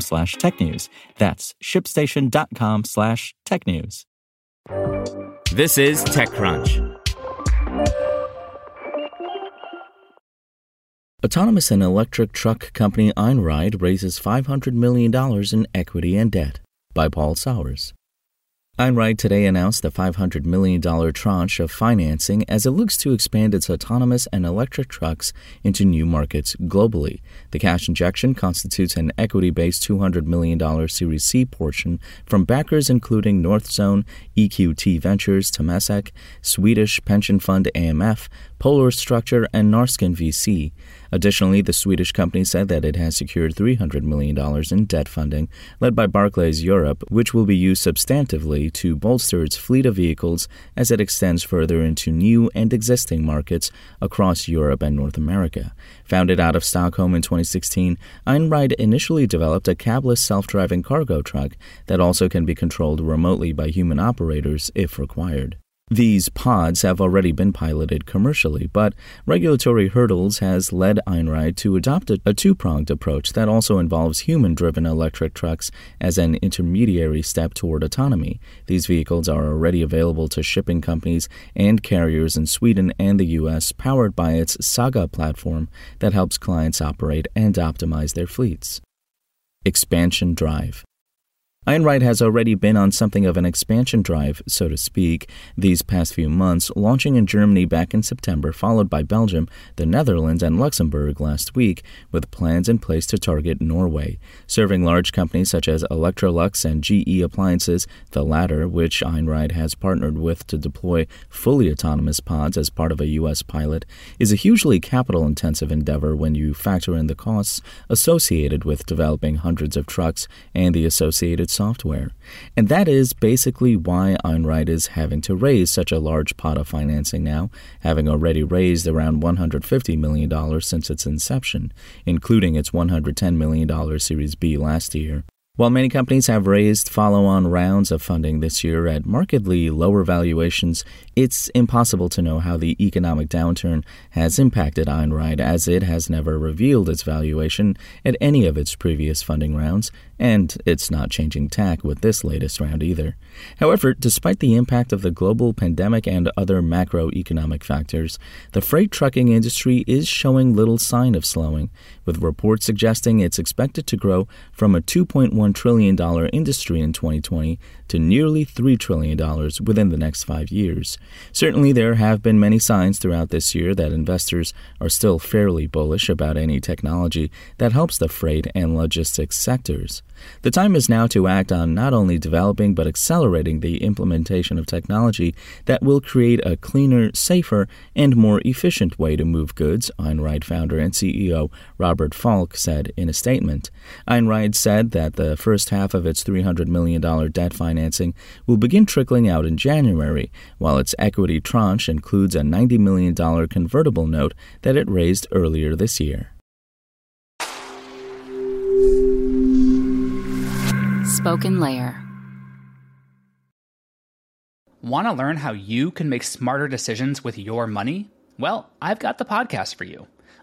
slash technews. That's shipstation.com slash technews. This is TechCrunch. Autonomous and electric truck company Einride raises $500 million in equity and debt by Paul Sawers. Einride today announced the $500 million tranche of financing as it looks to expand its autonomous and electric trucks into new markets globally. The cash injection constitutes an equity based $200 million Series C portion from backers including Northzone, EQT Ventures, Temasek, Swedish pension fund AMF, Polar Structure, and Norrsken VC. Additionally, the Swedish company said that it has secured $300 million in debt funding, led by Barclays Europe, which will be used substantively to bolster its fleet of vehicles as it extends further into new and existing markets across Europe and North America. Founded out of Stockholm in 2016, Einride initially developed a cabless self driving cargo truck that also can be controlled remotely by human operators if required. These pods have already been piloted commercially, but regulatory hurdles has led Einride to adopt a, two-pronged approach that also involves human-driven electric trucks as an intermediary step toward autonomy. These vehicles are already available to shipping companies and carriers in Sweden and the US powered by its Saga platform that helps clients operate and optimize their fleets. Expansion Drive Einride has already been on something of an expansion drive, so to speak, these past few months, launching in Germany back in September, followed by Belgium, the Netherlands, and Luxembourg last week, with plans in place to target Norway. Serving large companies such as Electrolux and GE Appliances, the latter, which Einride has partnered with to deploy fully autonomous pods as part of a U.S. pilot, is a hugely capital intensive endeavor when you factor in the costs associated with developing hundreds of trucks and the associated software. And that is basically why Einride is having to raise such a large pot of financing now, having already raised around $150 million since its inception, including its $110 million Series B last year. While many companies have raised follow on rounds of funding this year at markedly lower valuations, it's impossible to know how the economic downturn has impacted Einride as it has never revealed its valuation at any of its previous funding rounds, and it's not changing tack with this latest round either. However, despite the impact of the global pandemic and other macroeconomic factors, the freight trucking industry is showing little sign of slowing, with reports suggesting it's expected to grow from a $2.1 trillion industry in 2020 to nearly $3 trillion within the next five years. Certainly, there have been many signs throughout this year that investors are still fairly bullish about any technology that helps the freight and logistics sectors. The time is now to act on not only developing but accelerating the implementation of technology that will create a cleaner, safer, and more efficient way to move goods, Einride founder and CEO Robert Falck said in a statement. Einride said that the first half of its $300 million debt financing will begin trickling out in January, while its equity tranche includes a $90 million convertible note that it raised earlier this year. Spoken Layer. Want to learn how you can make smarter decisions with your money? Well, I've got the podcast for you.